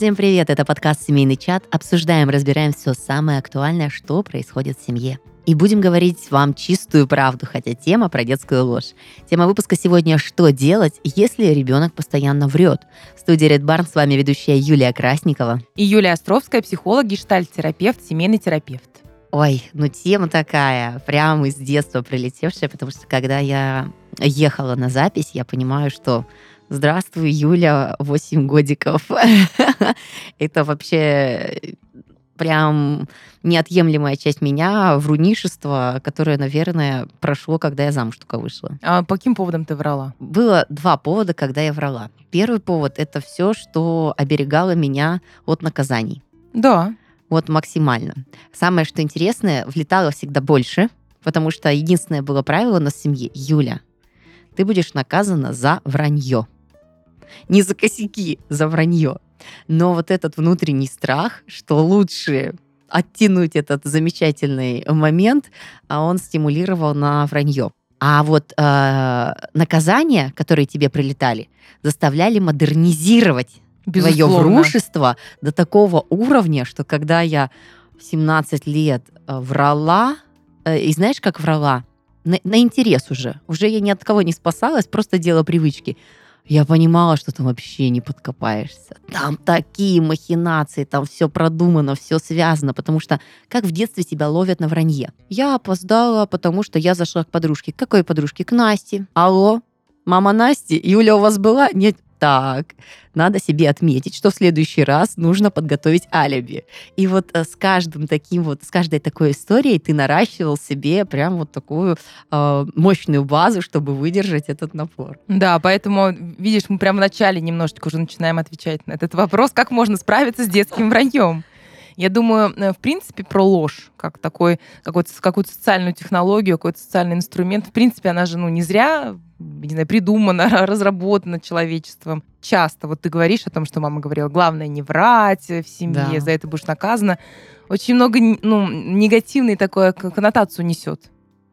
Всем привет, это подкаст «Семейный чат». Обсуждаем, разбираем все самое актуальное, что происходит в семье. И будем говорить вам чистую правду, хотя тема про детскую ложь. Тема выпуска сегодня «Что делать, если ребенок постоянно врет?». В студии Red Barn с вами ведущая Юлия Красникова. И Юлия Островская, психолог, гештальт-терапевт, семейный терапевт. Ой, ну тема такая, прямо из детства прилетевшая, потому что когда я ехала на запись, я понимаю, что Здравствуй, Юля, 8 годиков. Это вообще прям неотъемлемая часть меня, врунишество, которое, наверное, прошло, когда я замуж только вышла. А по каким поводам ты врала? Было два повода, когда я врала. Первый повод — это все, что оберегало меня от наказаний. Да. Вот максимально. Самое, что интересное, влетало всегда больше, потому что единственное было правило на семье — Юля, ты будешь наказана за вранье не за косяки, за вранье. Но вот этот внутренний страх, что лучше оттянуть этот замечательный момент, а он стимулировал на вранье. А вот э, наказания, которые тебе прилетали, заставляли модернизировать Безусловно. твое врушество до такого уровня, что когда я в 17 лет э, врала, э, и знаешь, как врала? На, на интерес уже. Уже я ни от кого не спасалась, просто дело привычки я понимала, что там вообще не подкопаешься. Там такие махинации, там все продумано, все связано, потому что как в детстве тебя ловят на вранье. Я опоздала, потому что я зашла к подружке. К какой подружке? К Насте. Алло, мама Насти, Юля у вас была? Нет, так, надо себе отметить, что в следующий раз нужно подготовить алиби. И вот э, с каждым таким вот, с каждой такой историей ты наращивал себе прям вот такую э, мощную базу, чтобы выдержать этот напор. Да, поэтому, видишь, мы прямо в начале немножечко уже начинаем отвечать на этот вопрос, как можно справиться с детским враньем. Я думаю, э, в принципе, про ложь, как такой, какую-то, какую-то социальную технологию, какой-то социальный инструмент, в принципе, она же ну, не зря не знаю, придумана, разработана человечеством. Часто вот ты говоришь о том, что мама говорила, главное не врать в семье, да. за это будешь наказана. Очень много ну, негативной такой коннотацию несет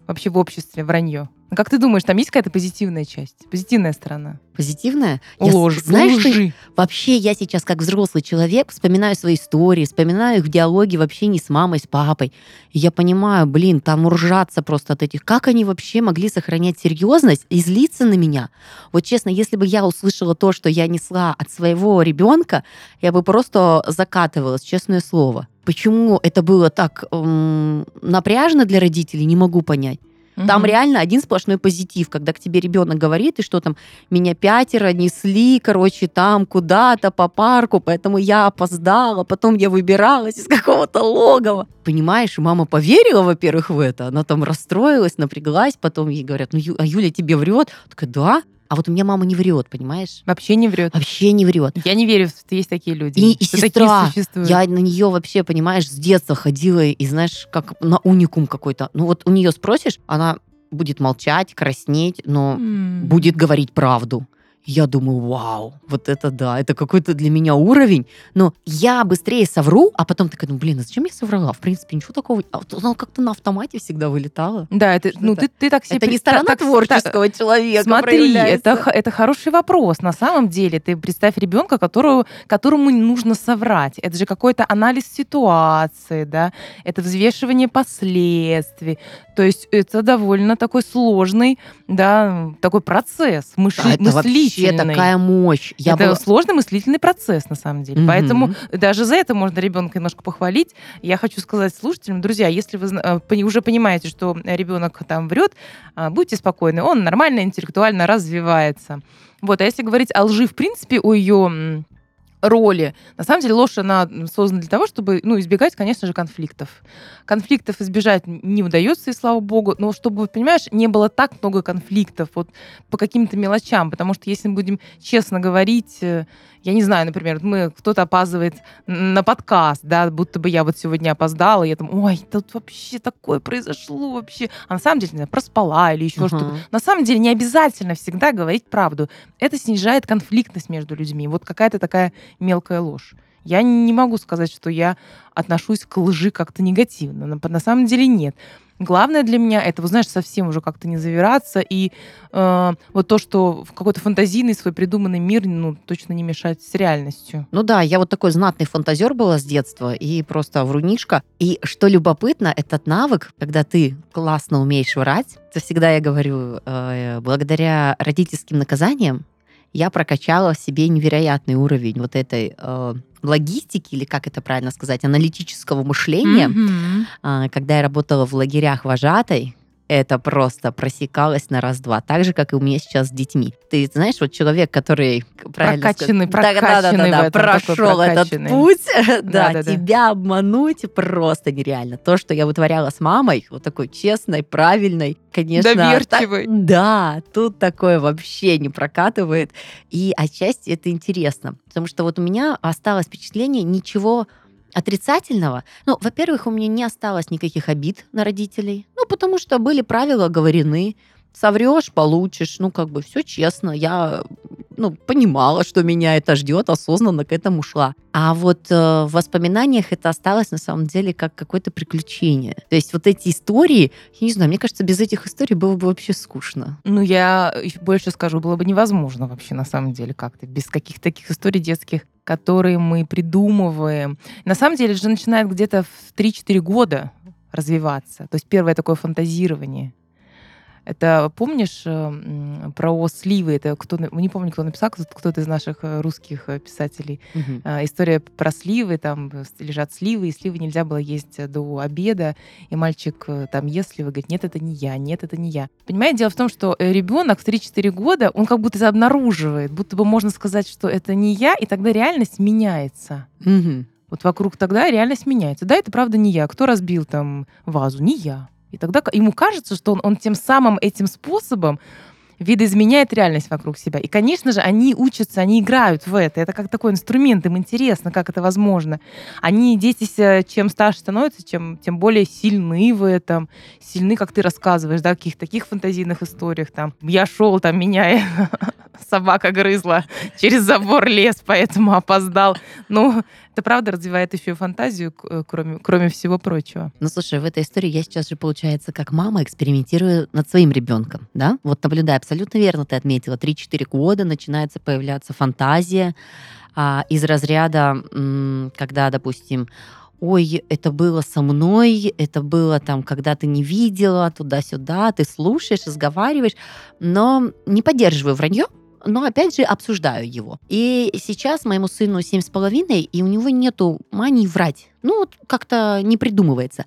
вообще в обществе вранье. Как ты думаешь, там есть какая-то позитивная часть, позитивная сторона? Позитивная? Ложь. Я, знаешь, лжи. Что, вообще я сейчас как взрослый человек вспоминаю свои истории, вспоминаю их в диалоге вообще не с мамой, с папой. И я понимаю, блин, там уржаться просто от этих. Как они вообще могли сохранять серьезность и злиться на меня? Вот честно, если бы я услышала то, что я несла от своего ребенка, я бы просто закатывалась, честное слово. Почему это было так эм, напряжно для родителей, не могу понять. Там реально один сплошной позитив, когда к тебе ребенок говорит, и что там, меня пятеро несли, короче, там куда-то по парку, поэтому я опоздала, потом я выбиралась из какого-то логова. Понимаешь, мама поверила, во-первых, в это, она там расстроилась, напряглась, потом ей говорят, ну, а Юля тебе врет? Такая, да. А вот у меня мама не врет, понимаешь? Вообще не врет. Вообще не врет. Я не верю, что есть такие люди. И, и сестра, я на нее вообще, понимаешь, с детства ходила и, знаешь, как на уникум какой-то. Ну вот у нее спросишь, она будет молчать, краснеть, но mm. будет говорить правду. Я думаю, вау, вот это да, это какой-то для меня уровень. Но я быстрее совру, а потом такая, ну, блин, а зачем я соврала? В принципе, ничего такого. А она как-то на автомате всегда вылетала. Да, это, ну, ты, ты так себе... Это не сторона так, творческого так, человека Смотри, это, это хороший вопрос. На самом деле, ты представь ребенка, которого, которому нужно соврать. Это же какой-то анализ ситуации, да, это взвешивание последствий. То есть это довольно такой сложный, да, такой процесс мыши, да, мыслительный вообще такая мощь. Я это была... сложный мыслительный процесс, на самом деле. Mm-hmm. Поэтому даже за это можно ребенка немножко похвалить. Я хочу сказать слушателям, друзья, если вы э, уже понимаете, что ребенок там врет, а, будьте спокойны, он нормально интеллектуально развивается. Вот, а если говорить о лжи, в принципе, о ее роли. На самом деле ложь, она создана для того, чтобы ну, избегать, конечно же, конфликтов. Конфликтов избежать не удается, и слава богу, но чтобы, понимаешь, не было так много конфликтов вот по каким-то мелочам, потому что если мы будем честно говорить, э, я не знаю, например, мы кто-то опаздывает на подкаст, да, будто бы я вот сегодня опоздала, и я там, ой, тут вообще такое произошло вообще. А на самом деле, не знаю, проспала или еще uh-huh. что-то. На самом деле не обязательно всегда говорить правду. Это снижает конфликтность между людьми. Вот какая-то такая мелкая ложь. Я не могу сказать, что я отношусь к лжи как-то негативно. На, на самом деле нет. Главное для меня это, вы знаешь, совсем уже как-то не завираться и э, вот то, что в какой-то фантазийный свой придуманный мир, ну, точно не мешать с реальностью. Ну да, я вот такой знатный фантазер была с детства и просто врунишка. И что любопытно, этот навык, когда ты классно умеешь врать, это всегда я говорю, э, благодаря родительским наказаниям я прокачала в себе невероятный уровень вот этой э, логистики, или как это правильно сказать, аналитического мышления. Mm-hmm. Когда я работала в лагерях вожатой, это просто просекалось на раз-два, так же, как и у меня сейчас с детьми. Ты знаешь, вот человек, который прокачанный, сказать, прокачанный, да, да, да, да, прошел этот путь, да, да, тебя обмануть просто нереально. То, что я вытворяла с мамой, вот такой честной, правильной, конечно. Доверчивой. Так, да, тут такое вообще не прокатывает. И отчасти это интересно, потому что вот у меня осталось впечатление ничего отрицательного, ну, во-первых, у меня не осталось никаких обид на родителей, ну, потому что были правила говорены, соврешь, получишь, ну, как бы все честно, я ну, понимала, что меня это ждет, осознанно к этому шла. А вот э, в воспоминаниях это осталось на самом деле как какое-то приключение. То есть вот эти истории, я не знаю, мне кажется, без этих историй было бы вообще скучно. Ну, я больше скажу, было бы невозможно вообще на самом деле как-то без каких-то таких историй детских которые мы придумываем. На самом деле же начинает где-то в 3-4 года развиваться. То есть первое такое фантазирование. Это помнишь э, про сливы? Это кто, не помню, кто написал, кто-то из наших э, русских э, писателей. Угу. История про сливы, там лежат сливы, и сливы нельзя было есть до обеда, и мальчик там ест сливы, говорит, нет, это не я, нет, это не я. Понимаете, дело в том, что ребенок в 3-4 года, он как будто это обнаруживает, будто бы можно сказать, что это не я, и тогда реальность меняется. Угу. Вот вокруг тогда реальность меняется. Да, это правда не я. Кто разбил там вазу? Не я. И тогда ему кажется, что он, он тем самым этим способом видоизменяет реальность вокруг себя. И, конечно же, они учатся, они играют в это. Это как такой инструмент, им интересно, как это возможно. Они, дети, чем старше становятся, чем, тем более сильны в этом. Сильны, как ты рассказываешь, да, в каких-то таких фантазийных историях. Там, я шел, там, меня собака грызла, через забор лес, поэтому опоздал. Ну, это правда развивает еще и фантазию, э, кроме, кроме всего прочего. Ну, слушай, в этой истории я сейчас же, получается, как мама экспериментирую над своим ребенком, да? Вот наблюдая, абсолютно верно ты отметила, 3-4 года начинается появляться фантазия а, из разряда, когда, допустим, ой, это было со мной, это было там, когда ты не видела, туда-сюда, ты слушаешь, разговариваешь, но не поддерживаю вранье, но опять же обсуждаю его. И сейчас моему сыну семь с половиной, и у него нету мании врать. Ну, вот как-то не придумывается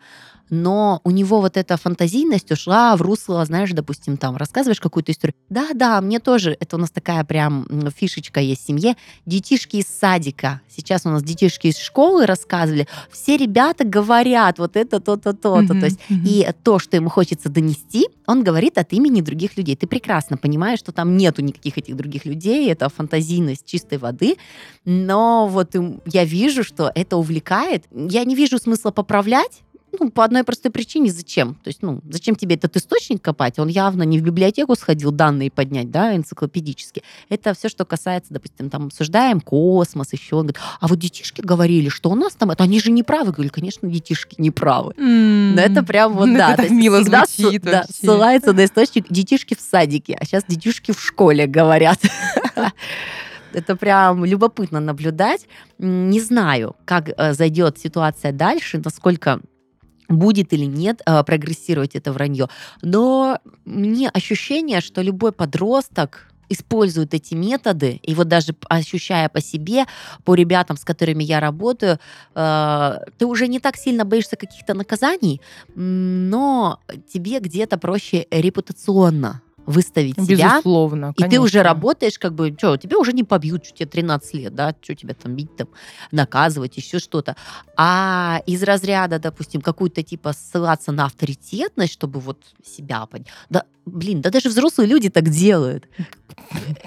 но у него вот эта фантазийность ушла в русло, знаешь, допустим, там рассказываешь какую-то историю. Да-да, мне тоже, это у нас такая прям фишечка есть в семье. Детишки из садика. Сейчас у нас детишки из школы рассказывали. Все ребята говорят вот это, то-то, то-то. Mm-hmm, то есть mm-hmm. и то, что ему хочется донести, он говорит от имени других людей. Ты прекрасно понимаешь, что там нету никаких этих других людей, это фантазийность чистой воды, но вот я вижу, что это увлекает. Я не вижу смысла поправлять, ну, по одной простой причине, зачем? То есть, ну, зачем тебе этот источник копать? Он явно не в библиотеку сходил данные поднять, да, энциклопедически. Это все, что касается, допустим, там, обсуждаем космос, еще. Он говорит, а вот детишки говорили, что у нас там, это они же не правы. Говорю, конечно, детишки не правы. Но это прям вот, да. Это мило всегда звучит да, ссылается на источник детишки в садике, а сейчас детишки в школе говорят. Это прям любопытно наблюдать. Не знаю, как э, зайдет ситуация дальше, насколько будет или нет э, прогрессировать это вранье. Но мне ощущение, что любой подросток использует эти методы, и вот даже ощущая по себе, по ребятам, с которыми я работаю, э, ты уже не так сильно боишься каких-то наказаний, но тебе где-то проще репутационно выставить Безусловно, себя. И ты уже работаешь, как бы, что, тебя уже не побьют, что тебе 13 лет, да, что тебя там бить, там, наказывать, еще что-то. А из разряда, допустим, какую-то типа ссылаться на авторитетность, чтобы вот себя понять. Да, блин, да даже взрослые люди так делают.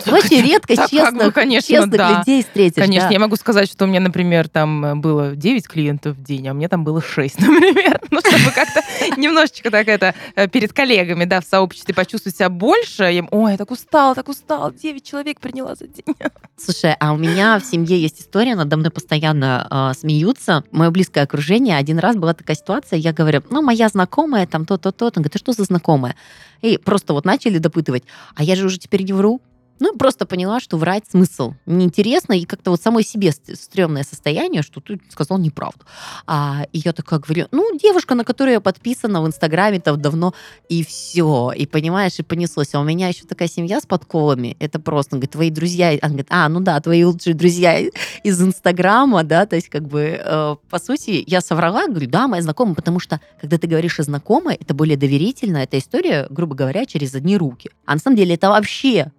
Очень редко так как бы, конечно, честных да. людей встретишь. Конечно, да. я могу сказать, что у меня, например, там было 9 клиентов в день, а у меня там было 6, например. Ну, чтобы как-то немножечко так это э, перед коллегами, да, в сообществе почувствовать себя больше. Я, Ой, я так устала, так устала, 9 человек приняла за день. Слушай, а у меня в семье есть история, надо мной постоянно э, смеются. Мое близкое окружение, один раз была такая ситуация, я говорю, ну, моя знакомая, там то-то, то-то. Он говорит, а что за знакомая? И просто вот начали допытывать, а я же уже теперь не вру. Ну, просто поняла, что врать смысл неинтересно, и как-то вот самой себе ст- стрёмное состояние, что ты сказал неправду. А, и я такая говорю, ну, девушка, на которую я подписана в Инстаграме там давно, и все, и понимаешь, и понеслось. А у меня еще такая семья с подколами, это просто, говорит, твои друзья, он говорит, а, ну да, твои лучшие друзья из Инстаграма, да, то есть как бы, э, по сути, я соврала, говорю, да, моя знакомая, потому что, когда ты говоришь о знакомой, это более доверительно, это история, грубо говоря, через одни руки. А на самом деле это вообще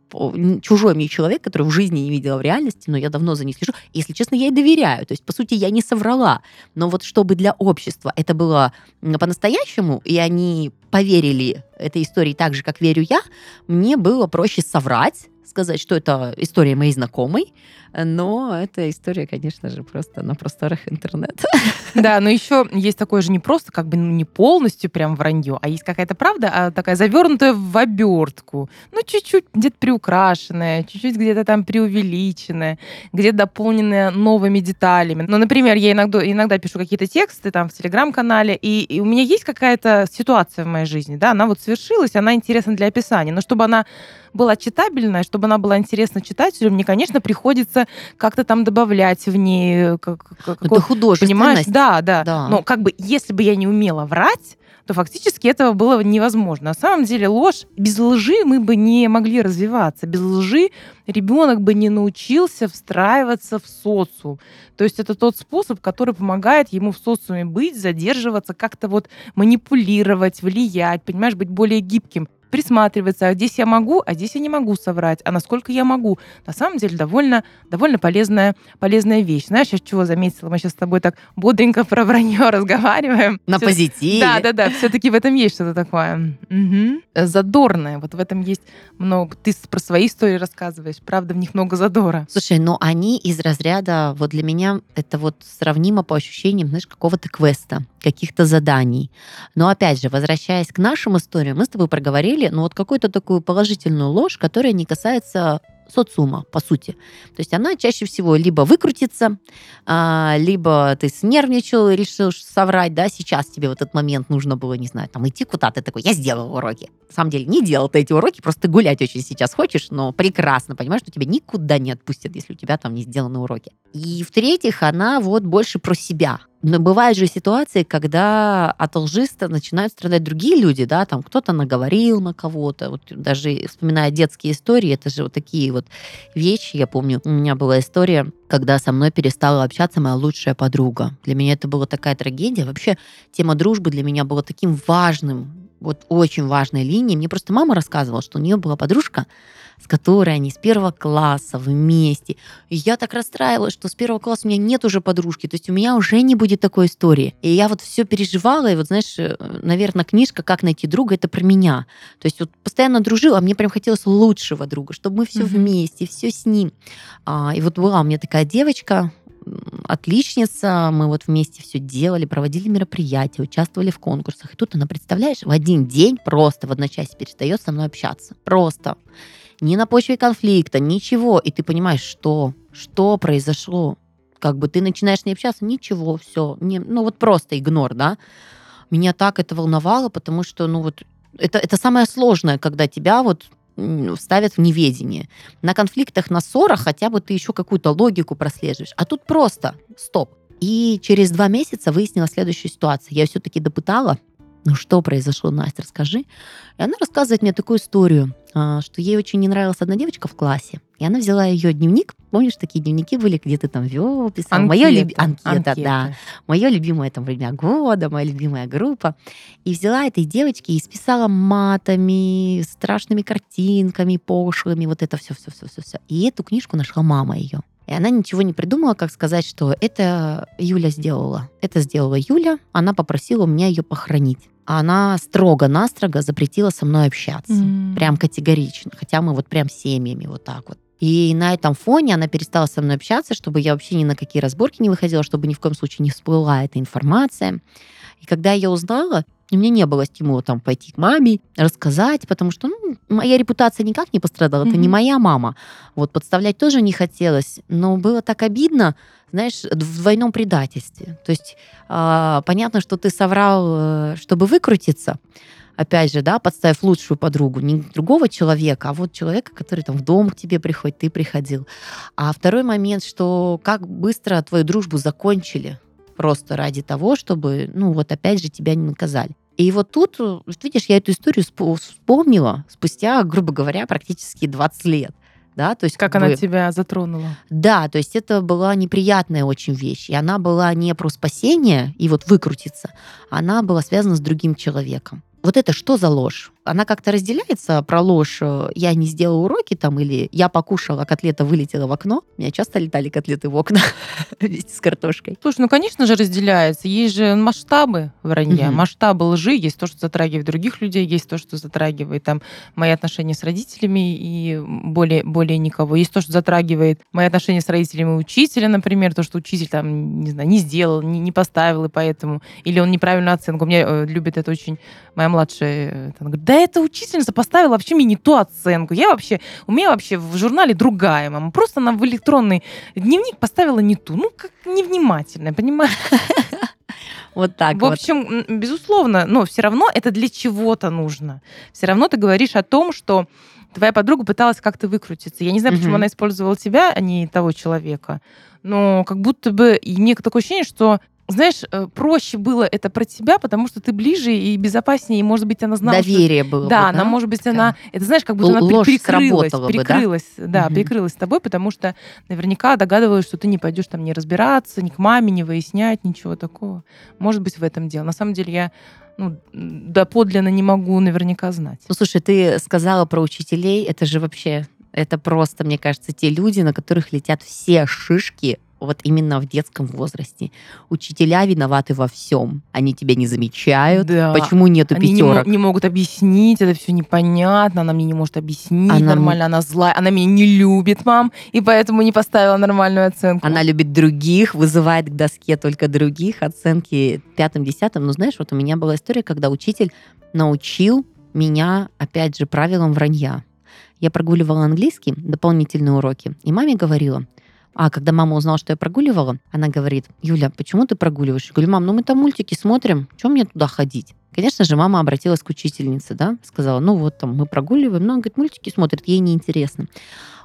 чужой мне человек, который в жизни не видела в реальности, но я давно за ней слежу. Если честно, я ей доверяю. То есть, по сути, я не соврала. Но вот чтобы для общества это было по-настоящему, и они поверили этой истории так же, как верю я, мне было проще соврать, сказать, что это история моей знакомой, но эта история, конечно же, просто на просторах интернета. Да, но еще есть такое же не просто, как бы ну, не полностью прям вранье, а есть какая-то правда, а такая завернутая в обертку. Ну, чуть-чуть где-то приукрашенная, чуть-чуть где-то там преувеличенная, где-то дополненная новыми деталями. Ну, например, я иногда, иногда пишу какие-то тексты там в телеграм-канале, и, и у меня есть какая-то ситуация в моей жизни, да, она вот свершилась, она интересна для описания, но чтобы она была читабельная, чтобы она была интересна читателю, мне, конечно, приходится как-то там добавлять в ней как, как- Это художественность. Понимаешь? Да, да, Да. Но как бы, если бы я не умела врать, то фактически этого было невозможно. На самом деле ложь, без лжи мы бы не могли развиваться. Без лжи ребенок бы не научился встраиваться в социум. То есть это тот способ, который помогает ему в социуме быть, задерживаться, как-то вот манипулировать, влиять, понимаешь, быть более гибким присматриваться, а здесь я могу, а здесь я не могу соврать, а насколько я могу. На самом деле довольно, довольно полезная, полезная вещь. Знаешь, я чего заметила? Мы сейчас с тобой так бодренько про вранье разговариваем. На Всё- позитиве. Да, да, да. Все-таки в этом есть что-то такое. Э, Задорное. Вот в этом есть много. Ты про свои истории рассказываешь. Правда, в них много задора. Слушай, ну они из разряда, вот для меня это вот сравнимо по ощущениям, знаешь, какого-то квеста, каких-то заданий. Но опять же, возвращаясь к нашим историям, мы с тобой проговорили, ну вот какую-то такую положительную ложь, которая не касается социума, по сути. То есть она чаще всего либо выкрутится, а, либо ты снервничал и решил соврать, да, сейчас тебе в этот момент нужно было, не знаю, там идти куда-то, такой, я сделал уроки. На самом деле не делал ты эти уроки, просто гулять очень сейчас хочешь, но прекрасно понимаешь, что тебя никуда не отпустят, если у тебя там не сделаны уроки. И в-третьих, она вот больше про себя. Но бывают же ситуации, когда от лжи ста- начинают страдать другие люди, да, там кто-то наговорил на кого-то, вот даже вспоминая детские истории, это же вот такие вот вещи. Я помню, у меня была история, когда со мной перестала общаться моя лучшая подруга. Для меня это была такая трагедия. Вообще тема дружбы для меня была таким важным, вот очень важной линией. Мне просто мама рассказывала, что у нее была подружка, с которой они с первого класса вместе. И я так расстраивалась, что с первого класса у меня нет уже подружки, то есть у меня уже не будет такой истории. И я вот все переживала, и вот, знаешь, наверное, книжка «Как найти друга» — это про меня. То есть вот постоянно дружила, а мне прям хотелось лучшего друга, чтобы мы все Мгм. вместе, все с ним. А, и вот была у меня такая девочка, отличница, мы вот вместе все делали, проводили мероприятия, участвовали в конкурсах. И тут она, представляешь, в один день просто в одночасье перестает со мной общаться. Просто. Ни на почве конфликта, ничего. И ты понимаешь, что, что произошло. Как бы ты начинаешь с ней общаться, ничего, все. Не, ну вот просто игнор, да. Меня так это волновало, потому что, ну вот, это, это самое сложное, когда тебя вот ставят в неведение. На конфликтах, на ссорах хотя бы ты еще какую-то логику прослеживаешь. А тут просто стоп. И через два месяца выяснилась следующая ситуация. Я все-таки допытала, ну что произошло, Настя, расскажи. И она рассказывает мне такую историю, а, что ей очень не нравилась одна девочка в классе. И она взяла ее дневник. Помнишь, такие дневники были, где ты там вел, писал. Моё люби- Анкета, да. Мое любимое там время года, моя любимая группа. И взяла этой девочки и списала матами, страшными картинками, пошлыми, вот это все, все, все, все, все. И эту книжку нашла мама ее. И она ничего не придумала, как сказать, что это Юля сделала. Это сделала Юля, она попросила у меня ее похоронить. А она строго-настрого запретила со мной общаться. М. Прям категорично. Хотя мы вот прям семьями вот так вот. И на этом фоне она перестала со мной общаться, чтобы я вообще ни на какие разборки не выходила, чтобы ни в коем случае не всплыла эта информация. И когда я узнала, и мне не было стимула там пойти к маме, рассказать, потому что ну, моя репутация никак не пострадала, это не моя мама. Вот подставлять тоже не хотелось, но было так обидно, знаешь, в двойном предательстве. То есть а, понятно, что ты соврал, э, чтобы выкрутиться, опять же, да, подставив лучшую подругу, не другого человека, а вот человека, который там в дом к тебе приходит, ты приходил. А второй момент, что как быстро твою дружбу закончили просто ради того, чтобы, ну вот опять же, тебя не наказали. И вот тут, видишь, я эту историю спо- вспомнила спустя, грубо говоря, практически 20 лет. Да, то есть Как как она бы- тебя затронула? да, то есть это была неприятная очень вещь. И она была не про спасение и вот выкрутиться, она была связана с другим человеком. Вот это что за ложь? Она как-то разделяется про ложь э, «я не сделала уроки» там или «я покушала, а котлета вылетела в окно». У меня часто летали котлеты в окна вместе с картошкой. Слушай, ну, конечно же, разделяется. Есть же масштабы вранья, Мгм. масштабы лжи. Есть то, что затрагивает других людей, есть то, что затрагивает там мои отношения с родителями и более, более никого. Есть то, что затрагивает мои отношения с родителями учителя, например, то, что учитель там, не знаю, не сделал, не, не поставил, и поэтому... Или он неправильную оценку. У меня э, любит это очень моя младшая. э, Она говорит, да эта учительница поставила вообще мне не ту оценку. Я вообще... У меня вообще в журнале другая мама. Просто она в электронный дневник поставила не ту. Ну, как невнимательная, понимаешь? Вот так В вот. общем, м, безусловно, но все равно это для чего-то нужно. Все равно ты говоришь о том, что твоя подруга пыталась как-то выкрутиться. Я не знаю, почему она использовала тебя, а не того человека. Но как будто бы и мне такое ощущение, что знаешь, э, проще было это про тебя, потому что ты ближе и безопаснее, и, может быть, она знала, что Доверие было да, бы, она, может быть, она... Это знаешь, как будто Л- она ложь прикрылась, сработала бы, да? прикрылась, да, Мгм. прикрылась с тобой, потому что наверняка догадывалась, что ты не пойдешь там не разбираться, ни к маме не выяснять, ничего такого. Может быть, в этом дело. На самом деле я ну, доподлинно не могу наверняка знать. Ну, слушай, ты сказала про учителей, это же вообще, это просто, мне кажется, те люди, на которых летят все шишки вот именно в детском возрасте. Учителя виноваты во всем. Они тебя не замечают. Да. Почему нету Они не, пятерок? не могут объяснить, это все непонятно, она мне не может объяснить Она нормально, она злая, она меня не любит, мам, и поэтому не поставила нормальную оценку. Она любит других, вызывает к доске только других, оценки пятым-десятым. Но знаешь, вот у меня была история, когда учитель научил меня, опять же, правилам вранья. Я прогуливала английский, дополнительные уроки, и маме говорила, а когда мама узнала, что я прогуливала, она говорит, Юля, почему ты прогуливаешь? Я говорю, мам, ну мы там мультики смотрим, чем мне туда ходить? Конечно же, мама обратилась к учительнице, да, сказала, ну вот там мы прогуливаем, но она говорит, мультики смотрит, ей неинтересно.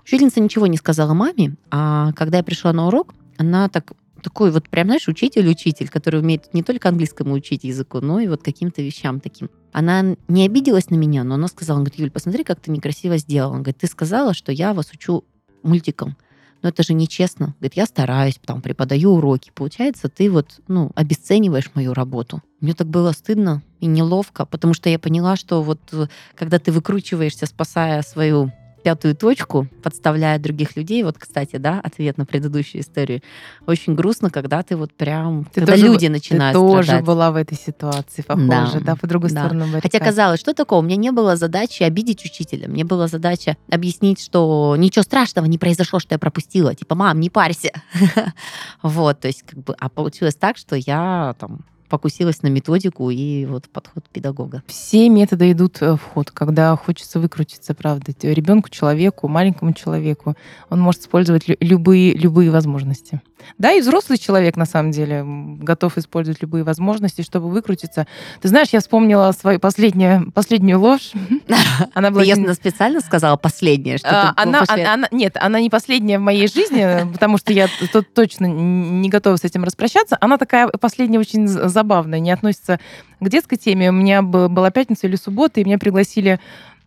Учительница ничего не сказала маме, а когда я пришла на урок, она так такой вот прям, знаешь, учитель-учитель, который умеет не только английскому учить языку, но и вот каким-то вещам таким. Она не обиделась на меня, но она сказала, она говорит, Юль, посмотри, как ты некрасиво сделала. Она говорит, ты сказала, что я вас учу мультикам. Но это же нечестно. Говорит, я стараюсь, там, преподаю уроки. Получается, ты вот, ну, обесцениваешь мою работу. Мне так было стыдно и неловко, потому что я поняла, что вот э, когда ты выкручиваешься, спасая свою пятую точку, подставляя других людей. Вот, кстати, да, ответ на предыдущую историю. Очень грустно, когда ты вот прям... Ты когда тоже люди Ты начинают тоже страдать. была в этой ситуации, похоже, да, по другую да. сторону Хотя баррикад. казалось, что такого? У меня не было задачи обидеть учителя. Мне была задача объяснить, что ничего страшного не произошло, что я пропустила. Типа, мам, не парься. Вот, то есть, как бы, а получилось так, что я там покусилась на методику и вот подход педагога. Все методы идут э, в ход, когда хочется выкрутиться, правда. Ребенку, человеку, маленькому человеку, он может использовать лю- любые, любые возможности. Да, и взрослый человек, на самом деле, готов использовать любые возможности, чтобы выкрутиться. Ты знаешь, я вспомнила свою последнюю, последнюю ложь. Она была ясно специально сказала последнее, что А, она, она- нет, она не последняя в моей жизни, потому что я тут точно не готова с этим распрощаться. Она такая последняя очень з- забавная, не относится к детской теме. У меня была пятница или суббота, и меня пригласили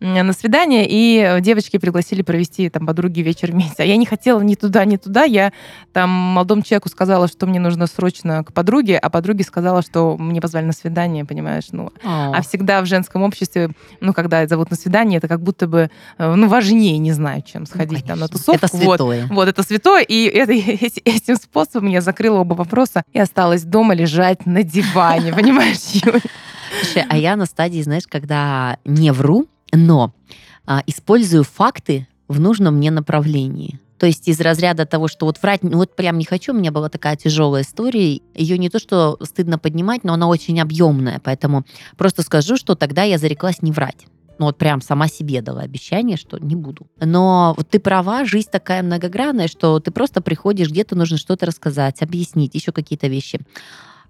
на свидание, и девочки пригласили провести там подруги вечер вместе. А я не хотела ни туда, ни туда. Я там молодому человеку сказала, что мне нужно срочно к подруге, а подруге сказала, что мне позвали на свидание, понимаешь? Ну, а всегда в женском обществе, ну, когда зовут на свидание, это как будто бы, э, ну, важнее, не знаю, чем сходить ну, там на тусовку. Это святое. Вот, вот это святое. И это, этим способом я закрыла оба вопроса и осталась дома лежать на диване, понимаешь? Слушай, а я на стадии, знаешь, когда не вру, но а, использую факты в нужном мне направлении. То есть из разряда того, что вот врать, ну вот прям не хочу, у меня была такая тяжелая история. Ее не то, что стыдно поднимать, но она очень объемная. Поэтому просто скажу, что тогда я зареклась не врать. Ну вот прям сама себе дала обещание, что не буду. Но вот ты права, жизнь такая многогранная, что ты просто приходишь, где-то нужно что-то рассказать, объяснить, еще какие-то вещи.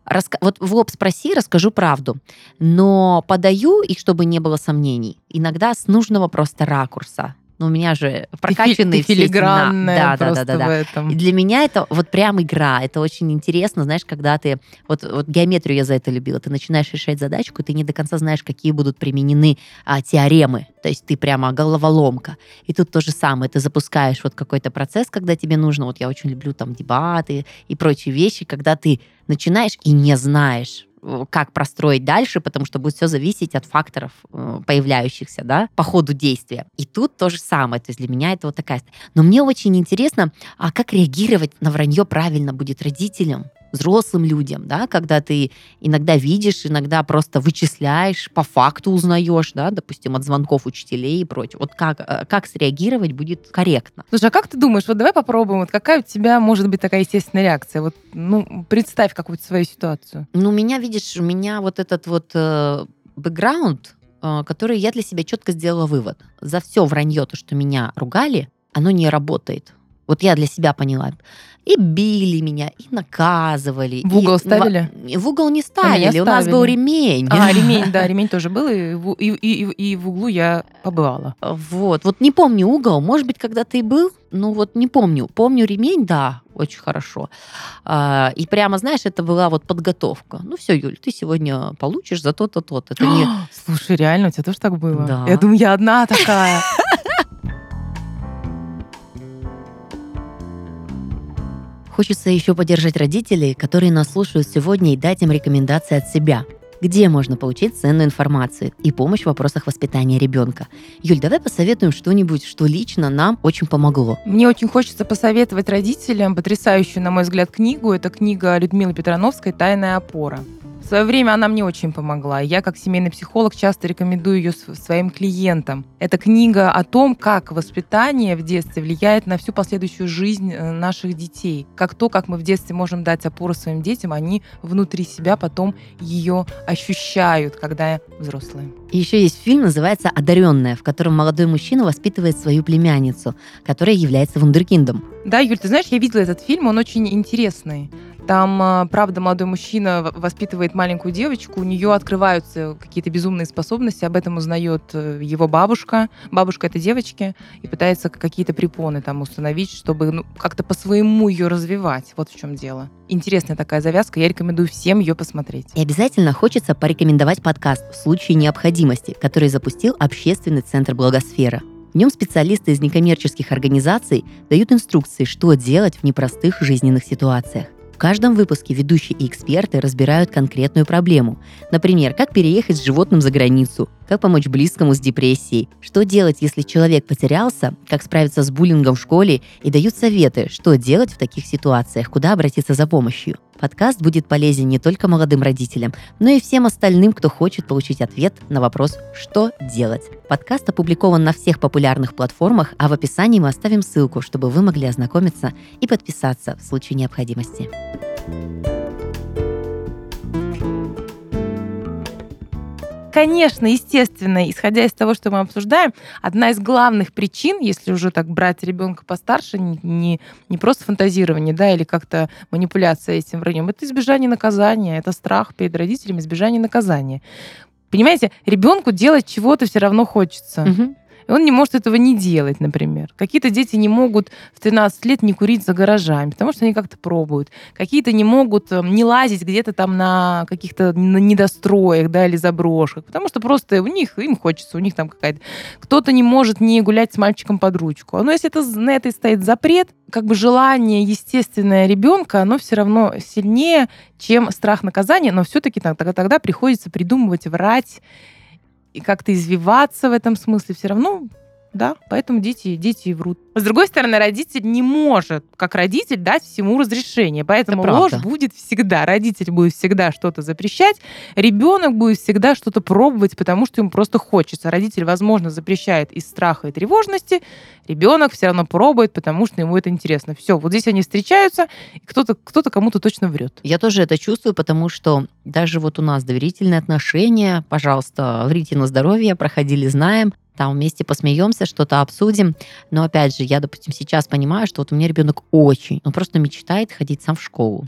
Раска... Вот в лоб спроси, расскажу правду. Но подаю, и чтобы не было сомнений, иногда с нужного просто ракурса но у меня же прокачанные ты, ты филигранная да, да, да, да, да. этом. И для меня это вот прям игра. Это очень интересно, знаешь, когда ты... Вот, вот геометрию я за это любила. Ты начинаешь решать задачку, и ты не до конца знаешь, какие будут применены а, теоремы. То есть ты прямо головоломка. И тут то же самое. Ты запускаешь вот какой-то процесс, когда тебе нужно... Вот я очень люблю там дебаты и прочие вещи, когда ты начинаешь и не знаешь, как простроить дальше, потому что будет все зависеть от факторов, э, появляющихся, да, по ходу действия. И тут то же самое. То есть для меня это вот такая... Но мне очень интересно, а как реагировать на вранье правильно будет родителям? Взрослым людям, да, когда ты иногда видишь, иногда просто вычисляешь, по факту узнаешь, да, допустим, от звонков учителей и прочее. Вот как, э, как среагировать будет корректно. Слушай, а как ты думаешь, вот давай попробуем, вот какая у тебя может быть такая естественная реакция? Вот, ну, представь какую-то свою ситуацию. Ну, меня, видишь, у меня вот этот вот э, бэкграунд, э, который я для себя четко сделала вывод. За все вранье, то, что меня ругали, оно не работает. Вот я для себя поняла. И били меня, и наказывали. В угол и, ставили? В, в угол не ставили, ставили, у нас был ремень. А, ремень, да, ремень тоже был, и, и, и, и в углу я побывала. Вот, вот не помню угол, может быть, когда ты был, ну вот не помню. Помню ремень, да, очень хорошо. А, и прямо, знаешь, это была вот подготовка. Ну все, Юль, ты сегодня получишь за то-то, то-то. Не... Слушай, реально, у тебя тоже так было? Да. Я думаю, я одна такая. Хочется еще поддержать родителей, которые нас слушают сегодня и дать им рекомендации от себя. Где можно получить ценную информацию и помощь в вопросах воспитания ребенка? Юль, давай посоветуем что-нибудь, что лично нам очень помогло. Мне очень хочется посоветовать родителям потрясающую, на мой взгляд, книгу. Это книга Людмилы Петрановской «Тайная опора». В свое время она мне очень помогла. Я, как семейный психолог, часто рекомендую ее своим клиентам. Это книга о том, как воспитание в детстве влияет на всю последующую жизнь э, наших детей. Как то, как мы в детстве можем дать опору своим детям, они внутри себя потом ее ощущают, когда взрослые. И еще есть фильм, называется «Одаренная», в котором молодой мужчина воспитывает свою племянницу, которая является вундеркиндом. Да, Юль, ты знаешь, я видела этот фильм, он очень интересный. Там, а, правда, молодой мужчина воспитывает маленькую девочку, у нее открываются какие-то безумные способности, об этом узнает э, его бабушка, бабушка этой девочки, и пытается какие-то препоны там установить, чтобы ну, как-то по-своему ее развивать. Вот в чем дело. Интересная такая завязка, я рекомендую всем ее посмотреть. И обязательно хочется порекомендовать подкаст «В случае необходимости», который запустил Общественный центр «Благосфера». В нем специалисты из некоммерческих организаций дают инструкции, что делать в непростых жизненных ситуациях. В каждом выпуске ведущие и эксперты разбирают конкретную проблему. Например, как переехать с животным за границу, как помочь близкому с депрессией, что делать, если человек потерялся, как справиться с буллингом в школе и дают советы, что делать в таких ситуациях, куда обратиться за помощью. Подкаст будет полезен не только молодым родителям, но и всем остальным, кто хочет получить ответ на вопрос «Что делать?». Подкаст опубликован на всех популярных платформах, а в описании мы оставим ссылку, чтобы вы могли ознакомиться и подписаться в случае необходимости. Конечно, естественно, исходя из того, что мы обсуждаем, одна из главных причин, если уже так брать ребенка постарше, не, не просто фантазирование, да, или как-то манипуляция этим враньем, это избежание наказания, это страх перед родителями, избежание наказания. Понимаете, ребенку делать чего-то все равно хочется. Угу. И он не может этого не делать, например. Какие-то дети не могут в 13 лет не курить за гаражами, потому что они как-то пробуют. Какие-то не могут э, не лазить где-то там на каких-то недостроях, да, или заброшках, потому что просто у них, им хочется, у них там какая-то... Кто-то не может не гулять с мальчиком под ручку. Но если это, на это стоит запрет, как бы желание естественное ребенка, оно все равно сильнее, чем страх наказания, но все-таки тогда, тогда приходится придумывать, врать и как-то извиваться в этом смысле. Все равно да, поэтому дети, дети и врут. С другой стороны, родитель не может, как родитель, дать всему разрешение. Поэтому ложь будет всегда. Родитель будет всегда что-то запрещать, ребенок будет всегда что-то пробовать, потому что ему просто хочется. Родитель, возможно, запрещает из страха и тревожности, ребенок все равно пробует, потому что ему это интересно. Все, вот здесь они встречаются, и кто-то кто кому-то точно врет. Я тоже это чувствую, потому что даже вот у нас доверительные отношения, пожалуйста, врите на здоровье, проходили, знаем там вместе посмеемся, что-то обсудим. Но опять же, я, допустим, сейчас понимаю, что вот у меня ребенок очень, он просто мечтает ходить сам в школу.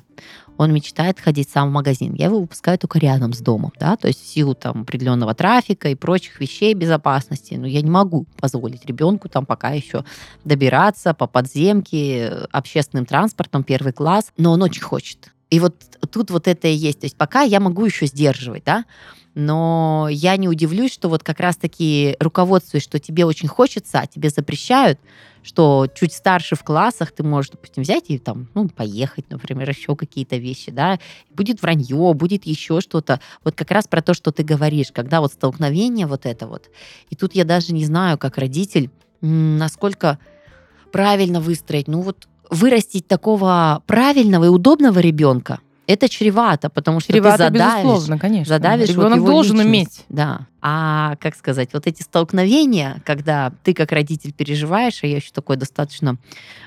Он мечтает ходить сам в магазин. Я его выпускаю только рядом с домом, да, то есть в силу там определенного трафика и прочих вещей безопасности. Но я не могу позволить ребенку там пока еще добираться по подземке, общественным транспортом, первый класс, но он очень хочет. И вот тут вот это и есть. То есть пока я могу еще сдерживать, да, но я не удивлюсь, что вот как раз-таки руководствуясь, что тебе очень хочется, а тебе запрещают, что чуть старше в классах ты можешь, допустим, взять и там, ну, поехать, например, еще какие-то вещи, да, будет вранье, будет еще что-то. Вот как раз про то, что ты говоришь, когда вот столкновение вот это вот. И тут я даже не знаю, как родитель, насколько правильно выстроить, ну вот вырастить такого правильного и удобного ребенка, это чревато, потому что чревато, ты задавишь, безусловно, конечно. задавишь Ребенок вот должен личность. уметь. Да. А, как сказать, вот эти столкновения, когда ты как родитель переживаешь, а я еще такой достаточно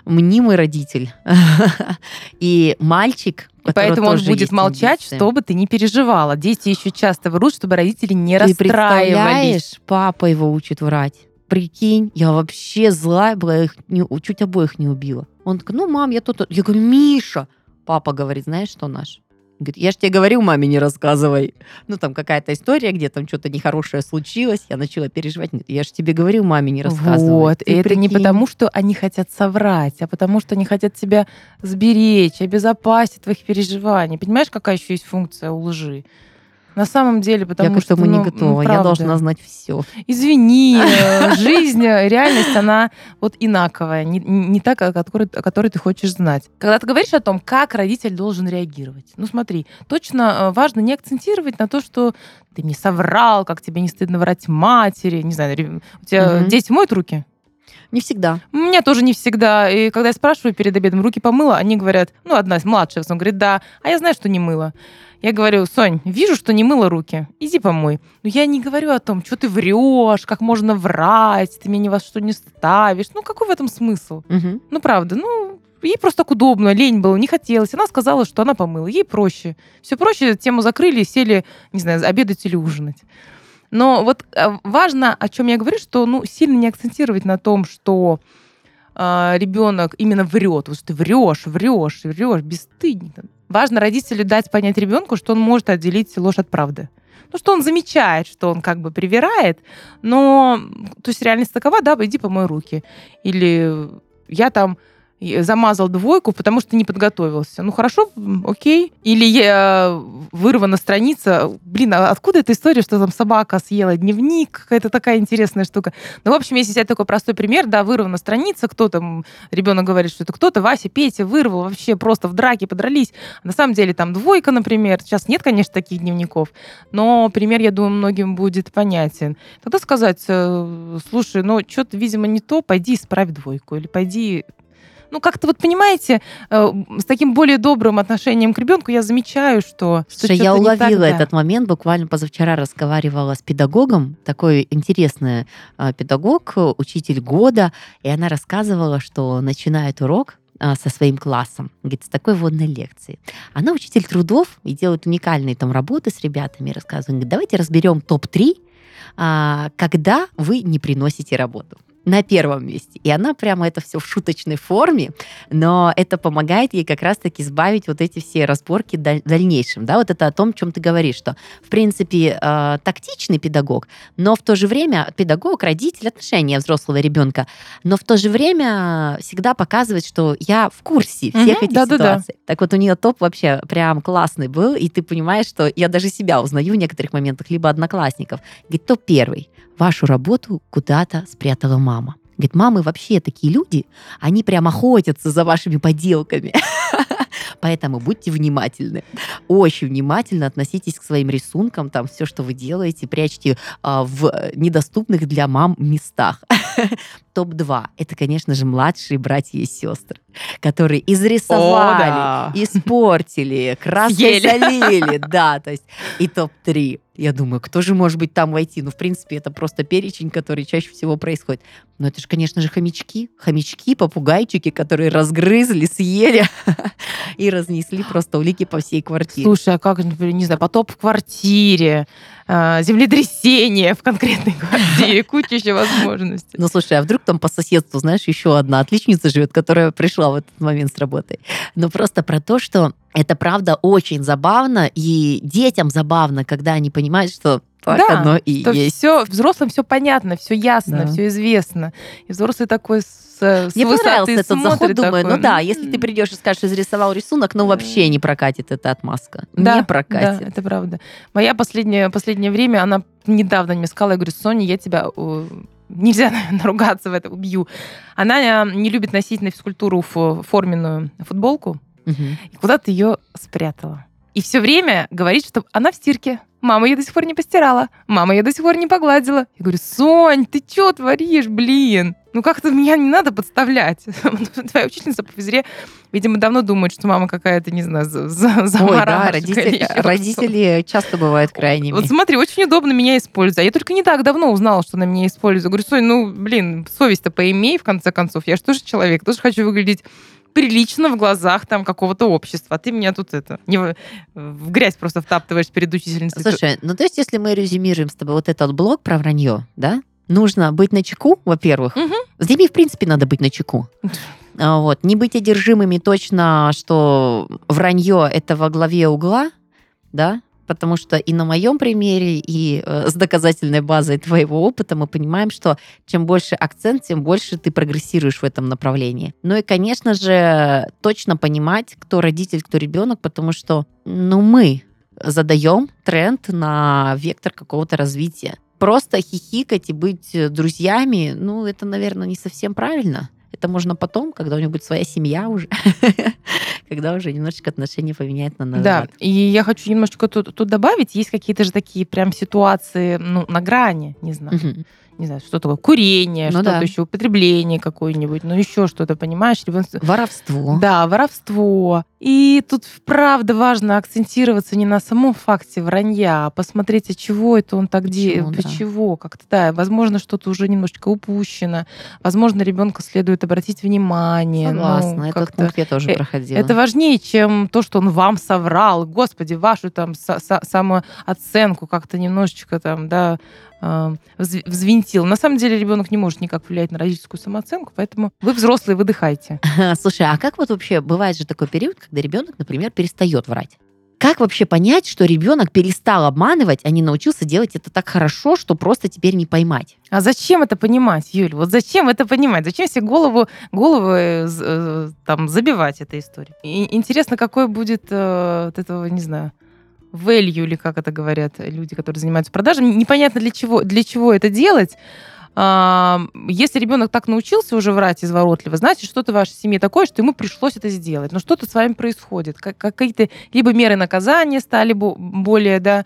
мнимый родитель, и мальчик, Поэтому он будет молчать, амбиции. чтобы ты не переживала. Дети еще часто врут, чтобы родители не ты расстраивались. папа его учит врать. Прикинь, я вообще злая была, я их не, чуть обоих не убила. Он такой, ну, мам, я тут... Я говорю, Миша, Папа говорит, знаешь, что наш? Говорит, я же тебе говорил, маме не рассказывай. Ну, там какая-то история, где там что-то нехорошее случилось. Я начала переживать. Я же тебе говорил, маме не рассказывай. Вот, и это не потому, что они хотят соврать, а потому, что они хотят тебя сберечь, обезопасить твоих переживаний. Понимаешь, какая еще есть функция у лжи? На самом деле, потому я что... Я ну, не готова, правда. я должна знать все. Извини, э, жизнь, э, реальность, она вот инаковая, не, не та, о которой, о которой ты хочешь знать. Когда ты говоришь о том, как родитель должен реагировать, ну смотри, точно э, важно не акцентировать на то, что ты не соврал, как тебе не стыдно врать матери, не знаю, у тебя угу. дети моют руки? Не всегда. У меня тоже не всегда. И когда я спрашиваю перед обедом, руки помыла, они говорят, ну, одна из младших, он говорит, да, а я знаю, что не мыла. Я говорю, Сонь, вижу, что не мыла руки. Иди помой. Но я не говорю о том, что ты врешь, как можно врать, ты меня ни во что не ставишь. Ну, какой в этом смысл? Угу. Ну, правда, ну, ей просто так удобно, лень было, не хотелось. Она сказала, что она помыла. Ей проще. Все проще, тему закрыли, сели, не знаю, обедать или ужинать. Но вот э, важно, о чем я говорю, что ну, сильно не акцентировать на том, что э, ребенок именно врет. Вот ты врешь, врешь, врешь, бесстыдник важно родителю дать понять ребенку, что он может отделить ложь от правды. Ну, что он замечает, что он как бы привирает, но, то есть реальность такова, да, иди помой руки. Или я там замазал двойку, потому что не подготовился. Ну хорошо, окей. Или я вырвана страница. Блин, а откуда эта история, что там собака съела дневник? Какая-то такая интересная штука. Ну, в общем, если взять такой простой пример, да, вырвана страница, кто там, ребенок говорит, что это кто-то, Вася, Петя вырвал, вообще просто в драке подрались. На самом деле там двойка, например. Сейчас нет, конечно, таких дневников, но пример, я думаю, многим будет понятен. Тогда сказать, э, слушай, ну, что-то, видимо, не то, пойди исправь двойку, или пойди ну, как-то вот, понимаете, э, с таким более добрым отношением к ребенку я замечаю, что... что я уловила так, этот момент, буквально позавчера разговаривала с педагогом, такой интересный э, педагог, учитель года, и она рассказывала, что начинает урок э, со своим классом, говорит, с такой водной лекции. Она учитель трудов и делает уникальные там работы с ребятами, рассказывает, говорит, давайте разберем топ-3, а, когда вы не приносите работу. На первом месте. И она прямо это все в шуточной форме, но это помогает ей как раз-таки избавить вот эти все разборки в дальнейшем. Да? Вот это о том, о чем ты говоришь, что, в принципе, э, тактичный педагог, но в то же время педагог, родитель, отношения взрослого ребенка, но в то же время всегда показывает, что я в курсе всех угу, этих да, ситуаций. Да, да. Так вот, у нее топ вообще прям классный был, и ты понимаешь, что я даже себя узнаю в некоторых моментах, либо одноклассников. Говорит, топ первый. Вашу работу куда-то спрятала мама. Говорит, мамы вообще такие люди, они прям охотятся за вашими поделками. Поэтому будьте внимательны. Очень внимательно относитесь к своим рисункам, там все, что вы делаете, прячьте а, в недоступных для мам местах. Топ-2 — это, конечно же, младшие братья и сестры, которые изрисовали, О, да. испортили, краской залили. Да, то есть и топ-3 я думаю, кто же может быть там войти? Ну, в принципе, это просто перечень, который чаще всего происходит. Но это же, конечно же, хомячки. Хомячки, попугайчики, которые разгрызли, съели и разнесли просто улики по всей квартире. Слушай, а как, не знаю, потоп в квартире, а, землетрясение в конкретной квартире, куча еще возможностей. Ну, слушай, а вдруг там по соседству, знаешь, еще одна отличница живет, которая пришла в этот момент с работы. Но просто про то, что это правда очень забавно, и детям забавно, когда они понимают, что так да, оно и что есть. Все, взрослым все понятно, все ясно, да. все известно. И взрослый такой с, с Мне понравился этот заход, думаю, такой, ну да, если ты придешь и скажешь, изрисовал рисунок, ну вообще не прокатит эта отмазка. Да, не прокатит. Да, это правда. Моя последнее, последнее время, она недавно мне сказала, я говорю, Соня, я тебя нельзя, наверное, ругаться в это, убью. Она э, не любит носить на физкультуру форменную футболку, угу. и куда-то ее спрятала. И все время говорит, что она в стирке. Мама ее до сих пор не постирала. Мама ее до сих пор не погладила. Я говорю, Сонь, ты что творишь, блин? Ну как-то меня не надо подставлять. Твоя учительница по физре, видимо, давно думает, что мама какая-то, не знаю, заморашка. Ой, да, родители, родители часто бывают крайними. Вот смотри, очень удобно меня использовать. А я только не так давно узнала, что она меня использует. Я говорю, Сонь, ну, блин, совесть-то поимей, в конце концов. Я же тоже человек, тоже хочу выглядеть прилично в глазах там какого-то общества. А ты меня тут это не в, грязь просто втаптываешь перед учительницей. Слушай, ну то есть если мы резюмируем с тобой вот этот блок про вранье, да? Нужно быть на чеку, во-первых. Угу. С детьми, в принципе, надо быть на чеку. А, вот. Не быть одержимыми точно, что вранье это во главе угла, да, потому что и на моем примере, и э, с доказательной базой твоего опыта мы понимаем, что чем больше акцент, тем больше ты прогрессируешь в этом направлении. Ну и, конечно же, точно понимать, кто родитель, кто ребенок, потому что, ну, мы задаем тренд на вектор какого-то развития. Просто хихикать и быть друзьями, ну, это, наверное, не совсем правильно. Это можно потом, когда у него будет своя семья уже, когда уже немножечко отношения поменяют на назад. Да, и я хочу немножечко тут, тут добавить, есть какие-то же такие прям ситуации, ну, на грани, не знаю. Угу не знаю, что такое, курение, ну, что-то да. еще, употребление какое-нибудь, ну еще что-то, понимаешь? Воровство. Да, воровство. И тут, правда, важно акцентироваться не на самом факте вранья, а посмотреть, от чего это он так делает, да. почему, как-то, да, возможно, что-то уже немножечко упущено, возможно, ребенка следует обратить внимание. Ну, Согласна, ну, этот пункт я тоже э, проходила. Это важнее, чем то, что он вам соврал, господи, вашу там самооценку как-то немножечко там, да, а, взвинтил. На самом деле ребенок не может никак влиять на родительскую самооценку, поэтому вы взрослые, выдыхайте. Слушай, а как вот вообще бывает же такой период, когда ребенок, например, перестает врать? Как вообще понять, что ребенок перестал обманывать, а не научился делать это так хорошо, что просто теперь не поймать? А зачем это понимать, Юль? Вот зачем это понимать? Зачем себе голову, голову э, э, там забивать этой историей? И интересно, какой будет э, от этого, не знаю, value, или как это говорят люди, которые занимаются продажами. Непонятно для чего, для чего это делать. А, если ребенок так научился уже врать изворотливо, значит, что-то в вашей семье такое, что ему пришлось это сделать. Но что-то с вами происходит. Какие-то либо меры наказания стали более да,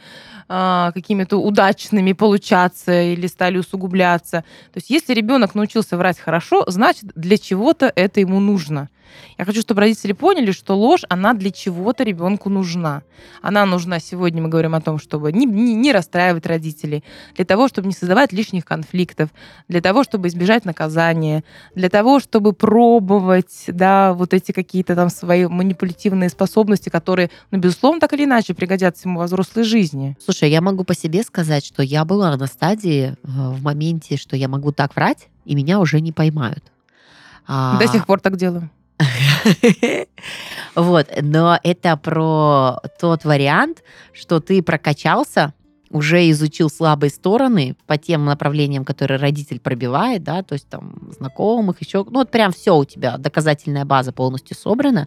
а, какими-то удачными получаться или стали усугубляться. То есть если ребенок научился врать хорошо, значит, для чего-то это ему нужно. Я хочу, чтобы родители поняли, что ложь, она для чего-то ребенку нужна. Она нужна сегодня, мы говорим о том, чтобы не, не, не расстраивать родителей, для того, чтобы не создавать лишних конфликтов, для того, чтобы избежать наказания, для того, чтобы пробовать, да, вот эти какие-то там свои манипулятивные способности, которые, ну, безусловно, так или иначе пригодятся ему во взрослой жизни. Слушай, я могу по себе сказать, что я была на стадии э, в моменте, что я могу так врать, и меня уже не поймают. А... До сих пор так делаю. Вот, но это про тот вариант, что ты прокачался, уже изучил слабые стороны по тем направлениям, которые родитель пробивает, да, то есть там знакомых, еще, ну вот прям все у тебя, доказательная база полностью собрана,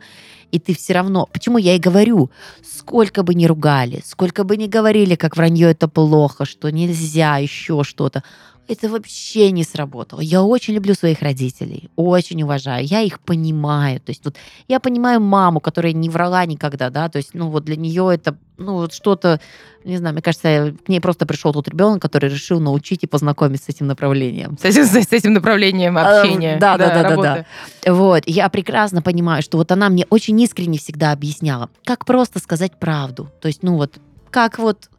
и ты все равно, почему я и говорю, сколько бы ни ругали, сколько бы ни говорили, как вранье это плохо, что нельзя, еще что-то, это вообще не сработало. Я очень люблю своих родителей, очень уважаю, я их понимаю. То есть вот я понимаю маму, которая не врала никогда, да, то есть, ну вот для нее это, ну вот что-то, не знаю, мне кажется, к ней просто пришел тот ребенок, который решил научить и познакомить с этим направлением. С этим, с этим направлением а, общения. Да, да, да, да, да, да. Вот, я прекрасно понимаю, что вот она мне очень искренне всегда объясняла, как просто сказать правду. То есть, ну вот, как вот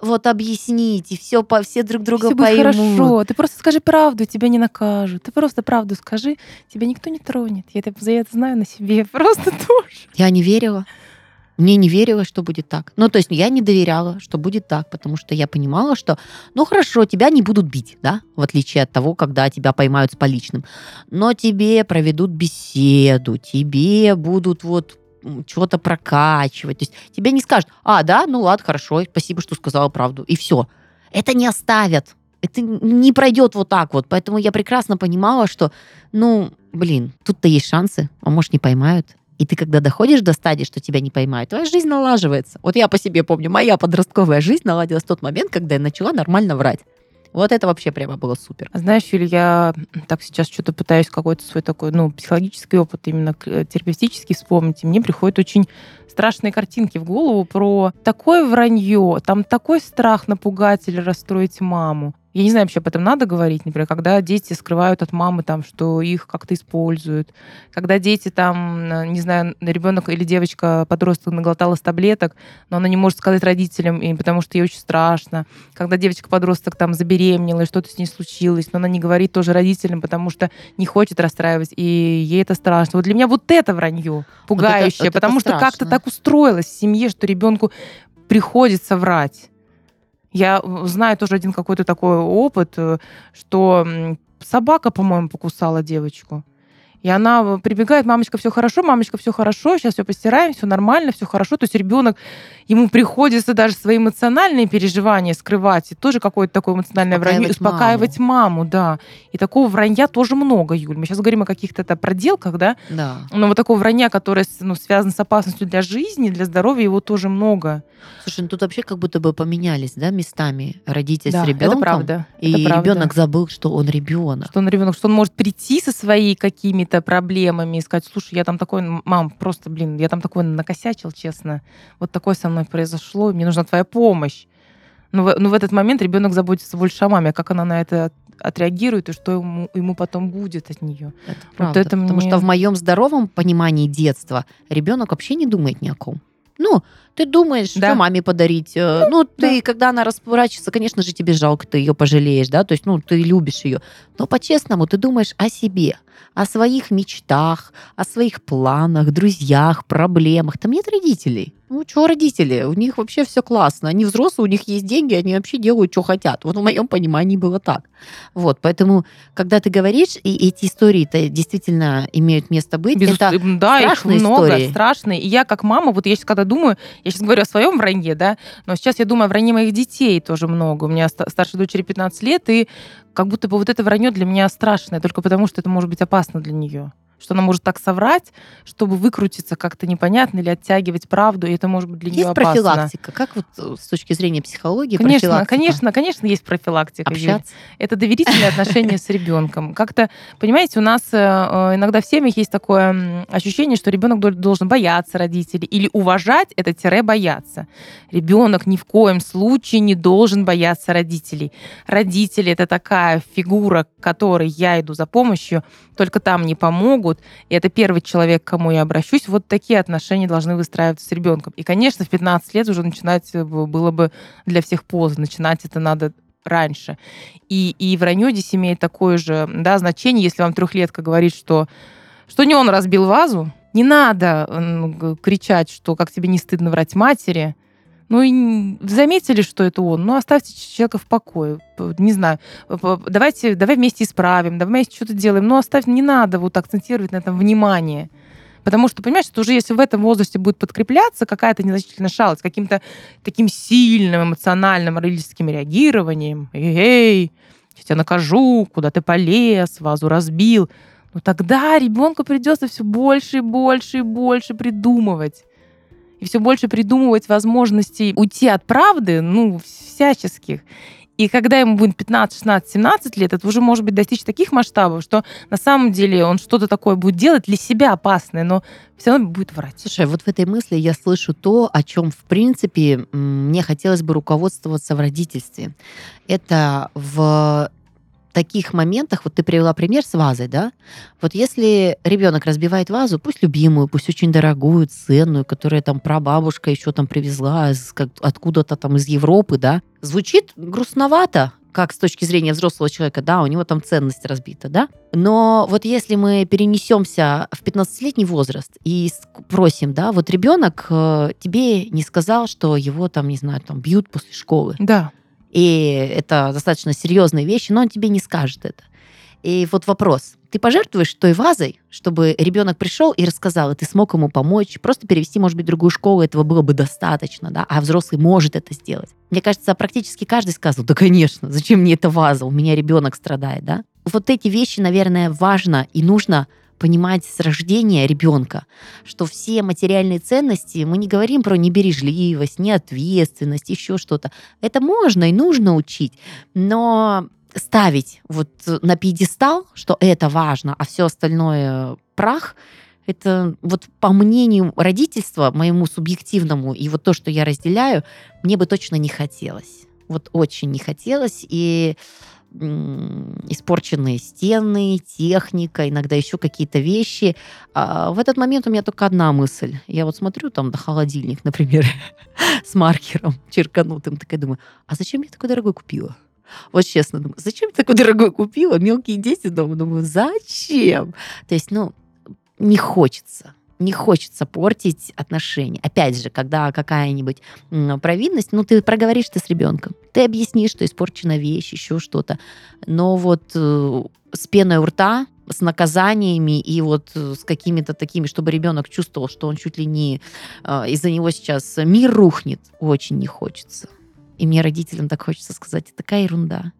вот объясните, все, по, все друг друга все поймут. хорошо. Ты просто скажи правду, тебя не накажут. Ты просто правду скажи, тебя никто не тронет. Я это, я это знаю на себе. Просто тоже. Я не верила. Мне не верилось, что будет так. Ну, то есть я не доверяла, что будет так, потому что я понимала, что, ну, хорошо, тебя не будут бить, да, в отличие от того, когда тебя поймают с поличным. Но тебе проведут беседу, тебе будут вот чего-то прокачивать. То есть тебе не скажут, а, да, ну ладно, хорошо, спасибо, что сказала правду. И все. Это не оставят. Это не пройдет вот так вот. Поэтому я прекрасно понимала, что, ну, блин, тут-то есть шансы, а может, не поймают. И ты, когда доходишь до стадии, что тебя не поймают, твоя жизнь налаживается. Вот я по себе помню, моя подростковая жизнь наладилась в тот момент, когда я начала нормально врать. Вот это вообще прямо было супер. Знаешь, Юля, я так сейчас что-то пытаюсь какой-то свой такой, ну, психологический опыт именно э, терапевтический вспомнить, и мне приходят очень страшные картинки в голову про такое вранье, там такой страх напугать или расстроить маму. Я не знаю, вообще об этом надо говорить, например, когда дети скрывают от мамы там, что их как-то используют, когда дети там, не знаю, ребенок или девочка, подросток наглоталась таблеток, но она не может сказать родителям, и потому что ей очень страшно. Когда девочка-подросток там забеременела, и что-то с ней случилось, но она не говорит тоже родителям, потому что не хочет расстраивать, и ей это страшно. Вот для меня вот это вранье пугающее, вот это, потому это что как-то так устроилось в семье, что ребенку приходится врать. Я знаю тоже один какой-то такой опыт, э, что собака, по-моему, покусала девочку. И она прибегает, мамочка, все хорошо, мамочка, все хорошо, сейчас все постираем, все нормально, все хорошо. То есть ребенок, ему приходится даже свои эмоциональные переживания скрывать, и тоже какое-то такое эмоциональное вранье, успокаивать маму. маму, да. И такого вранья тоже много, Юль. Мы сейчас говорим о каких-то это проделках, да? Да. Но вот такого вранья, которое ну, связано с опасностью для жизни, для здоровья, его тоже много. Слушай, ну тут вообще как будто бы поменялись, да, местами родитель да, с ребенком. Это правда. И это ребенок забыл, что он ребенок. Что он ребенок, что он может прийти со своими какими-то проблемами и сказать, слушай, я там такой, мам, просто, блин, я там такой накосячил, честно. Вот такое со мной произошло, мне нужна твоя помощь. Но в, но в этот момент ребенок заботится больше о маме, как она на это отреагирует и что ему, ему потом будет от нее. Это правда, вот это потому мне... что в моем здоровом понимании детства ребенок вообще не думает ни о ком. Ну, ты думаешь, да. что маме подарить. Э, ну, ну ты, да. когда она расплачется, конечно же, тебе жалко, ты ее пожалеешь, да, то есть, ну, ты любишь ее. Но по-честному ты думаешь о себе, о своих мечтах, о своих планах, друзьях, проблемах. Там нет родителей. Ну, что родители? У них вообще все классно. Они взрослые, у них есть деньги, они вообще делают, что хотят. Вот в моем понимании было так. Вот, поэтому, когда ты говоришь, и эти истории-то действительно имеют место быть, Без... это да, страшные их много, истории. страшные. И я как мама, вот я сейчас когда думаю, я сейчас говорю о своем вранье, да, но сейчас я думаю о вранье моих детей тоже много. У меня старшей дочери 15 лет, и как будто бы вот это вранье для меня страшное, только потому что это может быть опасно для нее что она может так соврать, чтобы выкрутиться как-то непонятно или оттягивать правду, и это может быть для есть нее опасно. Есть профилактика? Как вот э, с точки зрения психологии Конечно, конечно, конечно, есть профилактика. Общаться. Это доверительные отношения с ребенком. Как-то, понимаете, у нас э, э, иногда в семьях есть такое ощущение, что ребенок должен бояться родителей или уважать это тире бояться. Ребенок ни в коем случае не должен бояться родителей. Родители это такая фигура, к которой я иду за помощью, только там не помогут, и это первый человек, к кому я обращусь, вот такие отношения должны выстраиваться с ребенком. И, конечно, в 15 лет уже начинать э, было бы для всех поздно. Начинать это надо раньше. И, и вранье здесь имеет такое же да, значение, если вам трехлетка говорит, что, что не он разбил вазу, не надо кричать, что как тебе не стыдно врать матери, ну и заметили, что это он, ну оставьте человека в покое. Не знаю, давайте, давай вместе исправим, давай вместе что-то делаем. Но оставь, не надо вот акцентировать на этом внимание. Потому что, понимаешь, что уже если в этом возрасте будет подкрепляться какая-то незначительная шалость, каким-то таким сильным эмоциональным родительским реагированием, эй, я тебя накажу, куда ты полез, вазу разбил, ну тогда ребенку придется все больше и больше и больше придумывать и все больше придумывать возможностей уйти от правды, ну, всяческих. И когда ему будет 15, 16, 17 лет, это уже может быть достичь таких масштабов, что на самом деле он что-то такое будет делать для себя опасное, но все равно будет врать. Слушай, вот в этой мысли я слышу то, о чем, в принципе, мне хотелось бы руководствоваться в родительстве. Это в таких моментах, вот ты привела пример с вазой, да? Вот если ребенок разбивает вазу, пусть любимую, пусть очень дорогую, ценную, которая там прабабушка еще там привезла откуда-то там из Европы, да, звучит грустновато, как с точки зрения взрослого человека, да, у него там ценность разбита, да. Но вот если мы перенесемся в 15-летний возраст и спросим, да, вот ребенок э, тебе не сказал, что его там, не знаю, там бьют после школы. Да и это достаточно серьезные вещи, но он тебе не скажет это. И вот вопрос. Ты пожертвуешь той вазой, чтобы ребенок пришел и рассказал, и ты смог ему помочь, просто перевести, может быть, в другую школу, этого было бы достаточно, да, а взрослый может это сделать. Мне кажется, практически каждый сказал, да, конечно, зачем мне эта ваза, у меня ребенок страдает, да. Вот эти вещи, наверное, важно и нужно понимать с рождения ребенка, что все материальные ценности, мы не говорим про небережливость, неответственность, еще что-то. Это можно и нужно учить, но ставить вот на пьедестал, что это важно, а все остальное прах, это вот по мнению родительства, моему субъективному, и вот то, что я разделяю, мне бы точно не хотелось. Вот очень не хотелось. И испорченные стены, техника, иногда еще какие-то вещи. А в этот момент у меня только одна мысль. Я вот смотрю там на холодильник, например, с маркером черканутым, такая думаю, а зачем я такой дорогой купила? Вот честно, думаю, зачем я такой дорогой купила? Мелкие дети дома. Думаю, зачем? То есть, ну, не хочется не хочется портить отношения. Опять же, когда какая-нибудь провинность, ну, ты проговоришь ты с ребенком, ты объяснишь, что испорчена вещь, еще что-то. Но вот э, с пеной у рта, с наказаниями и вот э, с какими-то такими, чтобы ребенок чувствовал, что он чуть ли не э, из-за него сейчас мир рухнет, очень не хочется. И мне родителям так хочется сказать, это такая ерунда.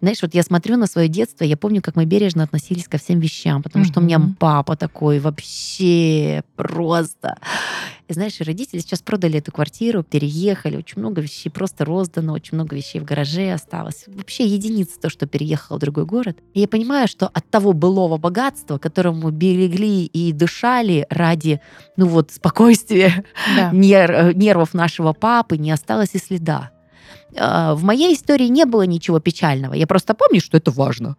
Знаешь, вот я смотрю на свое детство, я помню, как мы бережно относились ко всем вещам, потому mm-hmm. что у меня папа такой вообще просто. И знаешь, родители сейчас продали эту квартиру, переехали, очень много вещей просто роздано, очень много вещей в гараже осталось. Вообще единица то, что переехал в другой город. И я понимаю, что от того былого богатства, которому берегли и дышали ради, ну вот, спокойствия, да. нер- нервов нашего папы, не осталось и следа. А, в моей истории не было ничего печального. Я просто помню, что это важно.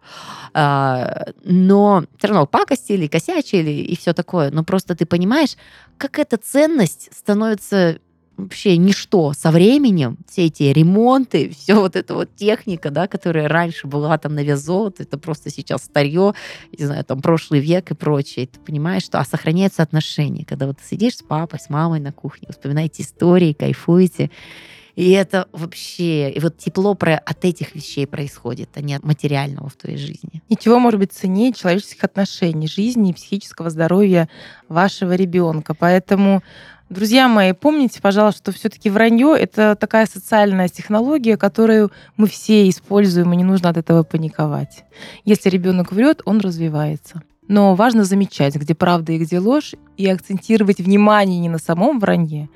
А, но все равно пакостили, косячили и все такое. Но просто ты понимаешь, как эта ценность становится вообще ничто со временем, все эти ремонты, все вот эта вот техника, да, которая раньше была там на вес золота, это просто сейчас старье, не знаю, там прошлый век и прочее. Ты понимаешь, что а сохраняются отношения, когда вот ты сидишь с папой, с мамой на кухне, вспоминаете истории, кайфуете. И это вообще, и вот тепло про, от этих вещей происходит, а не от материального в твоей жизни. Ничего может быть ценнее человеческих отношений, жизни и психического здоровья вашего ребенка. Поэтому Друзья мои, помните, пожалуйста, что все-таки вранье это такая социальная технология, которую мы все используем, и не нужно от этого паниковать. Если ребенок врет, он развивается. Но важно замечать, где правда и где ложь, и акцентировать внимание не на самом вранье,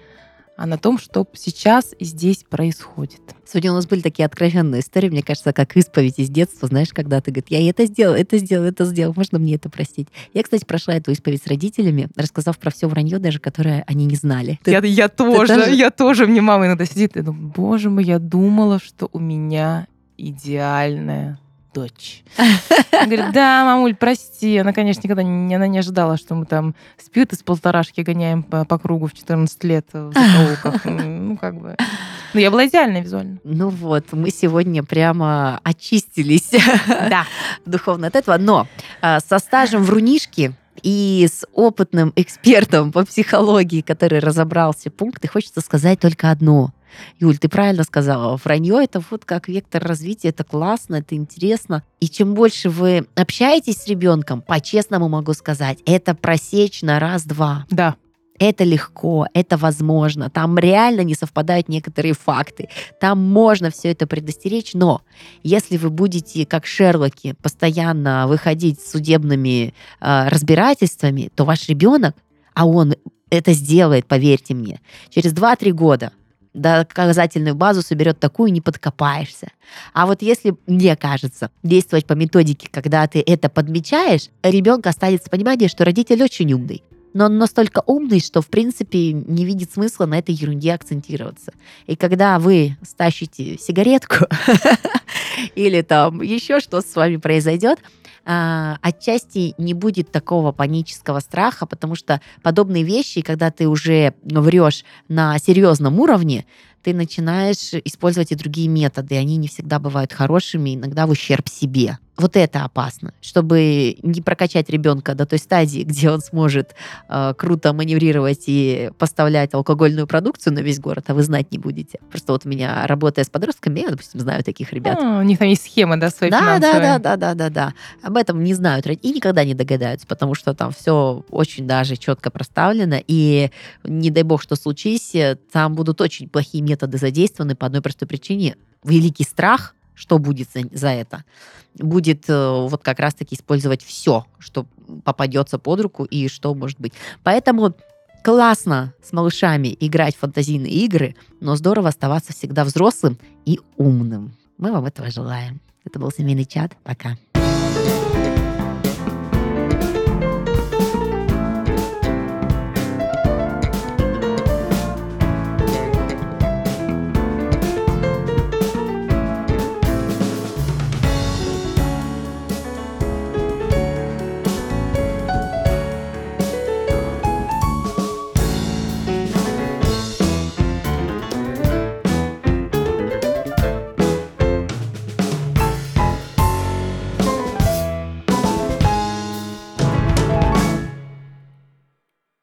а на том, что сейчас и здесь происходит. Сегодня у нас были такие откровенные истории, мне кажется, как исповедь из детства, знаешь, когда ты говоришь, я это сделал, это сделал, это сделал, можно мне это простить. Я, кстати, прошла эту исповедь с родителями, рассказав про все вранье, даже которое они не знали. Ты, я, я тоже, тоже, я тоже, мне мама иногда сидит и думаю, боже мой, я думала, что у меня идеальная дочь. Она говорит, да, мамуль, прости. Она, конечно, никогда не, она не ожидала, что мы там спирт из полторашки гоняем по, по кругу в 14 лет в закоулках. Ну, как бы... Ну, я была идеальна визуально. Ну вот, мы сегодня прямо очистились Да. духовно от этого. Но а, со стажем врунишки и с опытным экспертом по психологии, который разобрал все пункты, хочется сказать только одно. Юль, ты правильно сказала, вранье это вот как вектор развития, это классно, это интересно. И чем больше вы общаетесь с ребенком, по-честному могу сказать, это просечь на раз-два. Да. Это легко, это возможно. Там реально не совпадают некоторые факты. Там можно все это предостеречь, но если вы будете, как Шерлоки, постоянно выходить с судебными э, разбирательствами, то ваш ребенок, а он это сделает, поверьте мне, через 2-3 года доказательную базу соберет такую, не подкопаешься. А вот если, мне кажется, действовать по методике, когда ты это подмечаешь, ребенка останется понимание, что родитель очень умный но он настолько умный, что, в принципе, не видит смысла на этой ерунде акцентироваться. И когда вы стащите сигаретку или там еще что с вами произойдет, а, отчасти не будет такого панического страха, потому что подобные вещи, когда ты уже врешь на серьезном уровне, ты начинаешь использовать и другие методы. Они не всегда бывают хорошими, иногда в ущерб себе. Вот это опасно, чтобы не прокачать ребенка до той стадии, где он сможет э, круто маневрировать и поставлять алкогольную продукцию на весь город, а вы знать не будете. Просто вот у меня, работая с подростками, я, допустим, знаю таких ребят. А, у них там есть схема, да, своей да, да, да, да, да, да, да. Об этом не знают и никогда не догадаются, потому что там все очень даже четко проставлено, и не дай бог, что случись, там будут очень плохие методы задействованы по одной простой причине. Великий страх, что будет за, за это, будет э, вот как раз-таки использовать все, что попадется под руку и что может быть. Поэтому классно с малышами играть в фантазийные игры, но здорово оставаться всегда взрослым и умным. Мы вам этого желаем. Это был семейный чат. Пока.